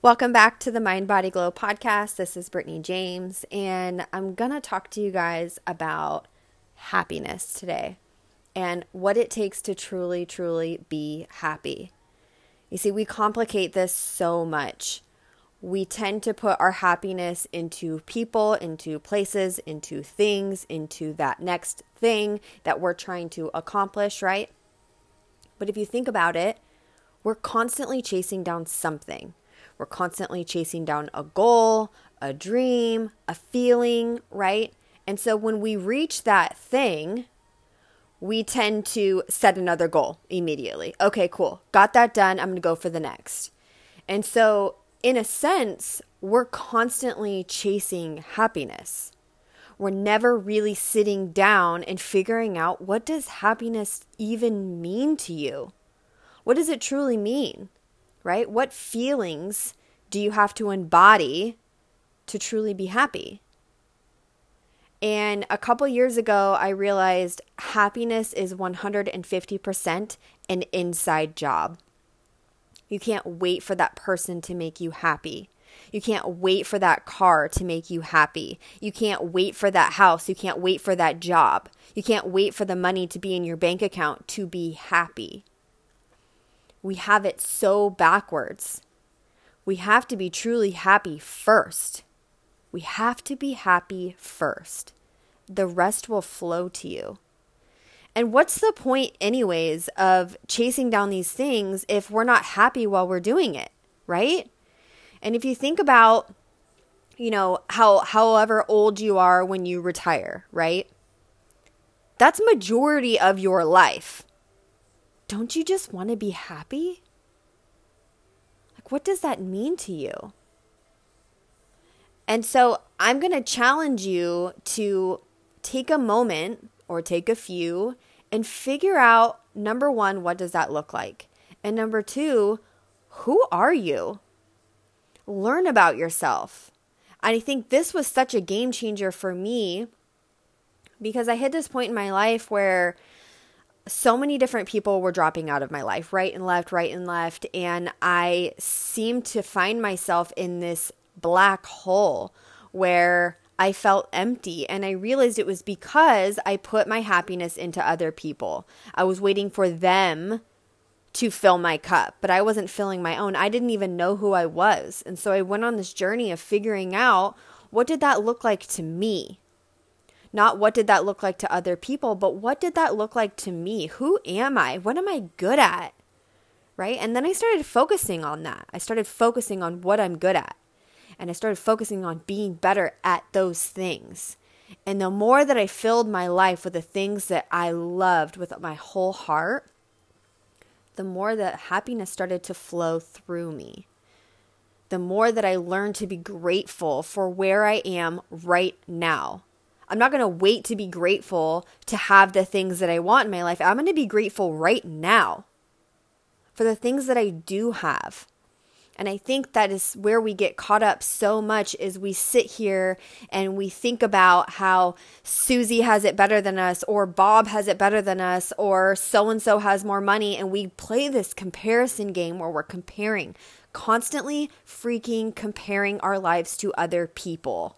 Welcome back to the Mind Body Glow podcast. This is Brittany James, and I'm going to talk to you guys about happiness today and what it takes to truly, truly be happy. You see, we complicate this so much. We tend to put our happiness into people, into places, into things, into that next thing that we're trying to accomplish, right? But if you think about it, we're constantly chasing down something we're constantly chasing down a goal, a dream, a feeling, right? And so when we reach that thing, we tend to set another goal immediately. Okay, cool. Got that done. I'm going to go for the next. And so, in a sense, we're constantly chasing happiness. We're never really sitting down and figuring out what does happiness even mean to you? What does it truly mean? Right? What feelings do you have to embody to truly be happy? And a couple years ago, I realized happiness is 150% an inside job. You can't wait for that person to make you happy. You can't wait for that car to make you happy. You can't wait for that house. You can't wait for that job. You can't wait for the money to be in your bank account to be happy we have it so backwards. We have to be truly happy first. We have to be happy first. The rest will flow to you. And what's the point, anyways, of chasing down these things if we're not happy while we're doing it, right? And if you think about, you know, how however old you are when you retire, right? That's majority of your life don't you just want to be happy? Like, what does that mean to you? And so I'm going to challenge you to take a moment or take a few and figure out number one, what does that look like? And number two, who are you? Learn about yourself. And I think this was such a game changer for me because I hit this point in my life where so many different people were dropping out of my life, right and left, right and left. And I seemed to find myself in this black hole where I felt empty. And I realized it was because I put my happiness into other people. I was waiting for them to fill my cup, but I wasn't filling my own. I didn't even know who I was. And so I went on this journey of figuring out what did that look like to me? Not what did that look like to other people, but what did that look like to me? Who am I? What am I good at? Right? And then I started focusing on that. I started focusing on what I'm good at. And I started focusing on being better at those things. And the more that I filled my life with the things that I loved with my whole heart, the more that happiness started to flow through me. The more that I learned to be grateful for where I am right now I'm not going to wait to be grateful to have the things that I want in my life. I'm going to be grateful right now for the things that I do have. And I think that is where we get caught up so much is we sit here and we think about how Susie has it better than us or Bob has it better than us or so and so has more money and we play this comparison game where we're comparing constantly freaking comparing our lives to other people.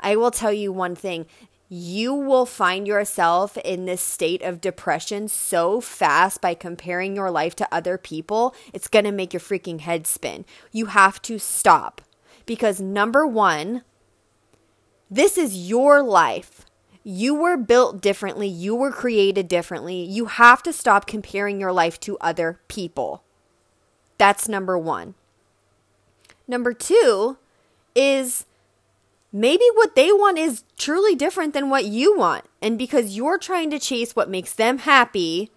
I will tell you one thing you will find yourself in this state of depression so fast by comparing your life to other people, it's going to make your freaking head spin. You have to stop because number one, this is your life. You were built differently. You were created differently. You have to stop comparing your life to other people. That's number one. Number two is maybe what they want is truly different than what you want. And because you're trying to chase what makes them happy,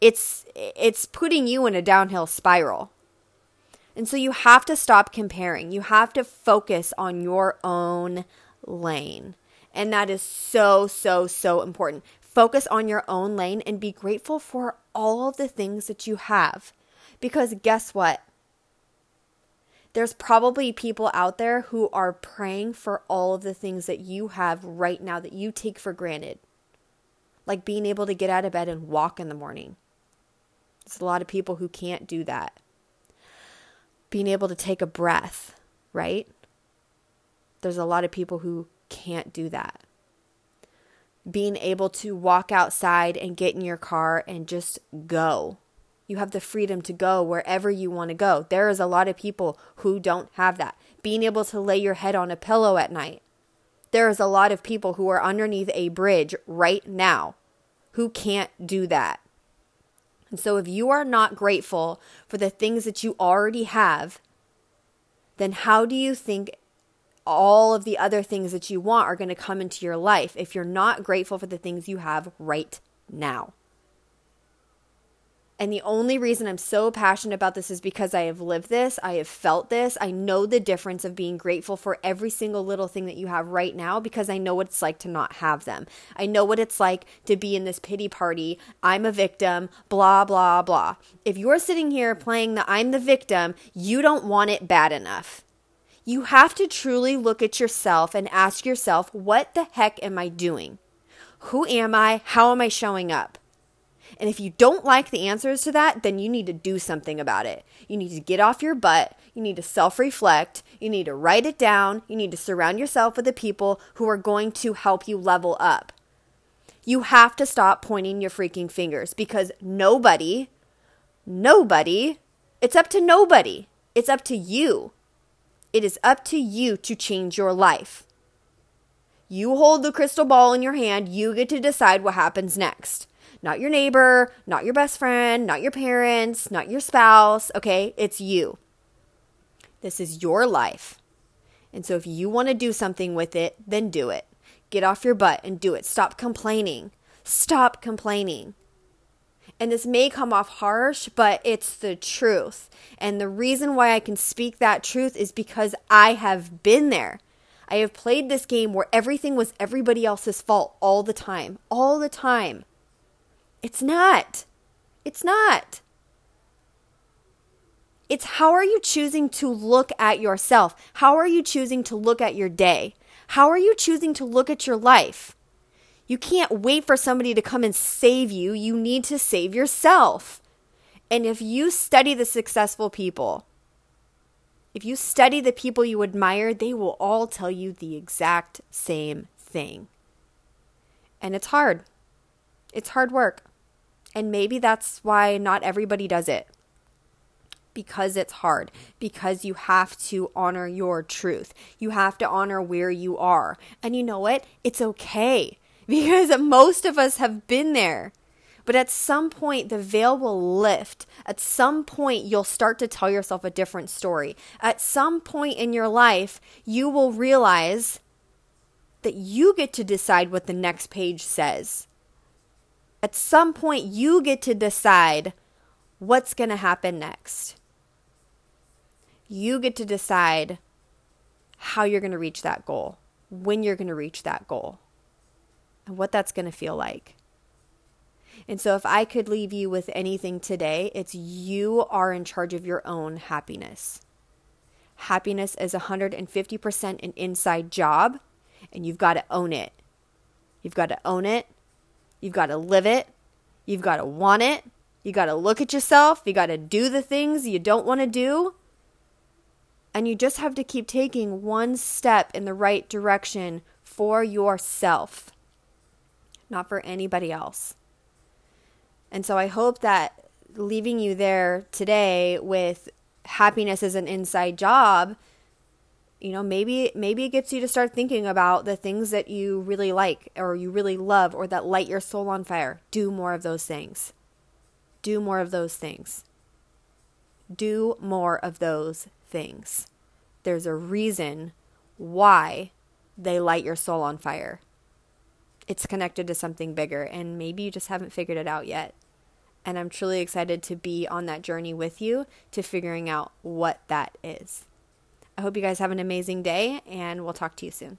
it's it's putting you in a downhill spiral. And so you have to stop comparing. You have to focus on your own lane. And that is so so so important. Focus on your own lane and be grateful for all of the things that you have. Because guess what? There's probably people out there who are praying for all of the things that you have right now that you take for granted. Like being able to get out of bed and walk in the morning. There's a lot of people who can't do that. being able to take a breath, right? There's a lot of people who can't do that. Being able to walk outside and get in your car and just go. You have the freedom to go wherever you want to go. There is a lot of people who don't have that. Being able to lay your head on a pillow at night. There is a lot of people who are underneath a bridge right now who can't do that. And so, if you are not grateful for the things that you already have, then how do you think all of the other things that you want are going to come into your life if you're not grateful for the things you have right now? And the only reason I'm so passionate about this is because I have lived this, I have felt this. I know the difference of being grateful for every single little thing that you have right now because I know what it's like to not have them. I know what it's like to be in this pity party. I'm a victim, blah, blah, blah. If you're sitting here playing the I'm the victim, you don't want it bad enough. You have to truly look at yourself and ask yourself, what the heck am I doing? Who am I? How am I showing up? And if you don't like the answers to that, then you need to do something about it. You need to get off your butt. You need to self reflect. You need to write it down. You need to surround yourself with the people who are going to help you level up. You have to stop pointing your freaking fingers because nobody, nobody, it's up to nobody. It's up to you. It is up to you to change your life. You hold the crystal ball in your hand. You get to decide what happens next. Not your neighbor, not your best friend, not your parents, not your spouse. Okay, it's you. This is your life. And so if you want to do something with it, then do it. Get off your butt and do it. Stop complaining. Stop complaining. And this may come off harsh, but it's the truth. And the reason why I can speak that truth is because I have been there. I have played this game where everything was everybody else's fault all the time, all the time. It's not. It's not. It's how are you choosing to look at yourself? How are you choosing to look at your day? How are you choosing to look at your life? You can't wait for somebody to come and save you. You need to save yourself. And if you study the successful people, if you study the people you admire, they will all tell you the exact same thing. And it's hard. It's hard work. And maybe that's why not everybody does it. Because it's hard, because you have to honor your truth. You have to honor where you are. And you know what? It's okay because most of us have been there. But at some point, the veil will lift. At some point, you'll start to tell yourself a different story. At some point in your life, you will realize that you get to decide what the next page says at some point you get to decide what's going to happen next. You get to decide how you're going to reach that goal, when you're going to reach that goal, and what that's going to feel like. And so, if I could leave you with anything today, it's you are in charge of your own happiness. Happiness is 150% an inside job, and you've got to own it. You've got to own it You've got to live it. You've got to want it. You got to look at yourself. You got to do the things you don't want to do. And you just have to keep taking one step in the right direction for yourself, not for anybody else. And so I hope that leaving you there today with happiness as an inside job you know maybe maybe it gets you to start thinking about the things that you really like or you really love or that light your soul on fire. Do more of those things. Do more of those things. Do more of those things. There's a reason why they light your soul on fire. It's connected to something bigger and maybe you just haven't figured it out yet. And i'm truly excited to be on that journey with you to figuring out what that is I hope you guys have an amazing day, and we'll talk to you soon.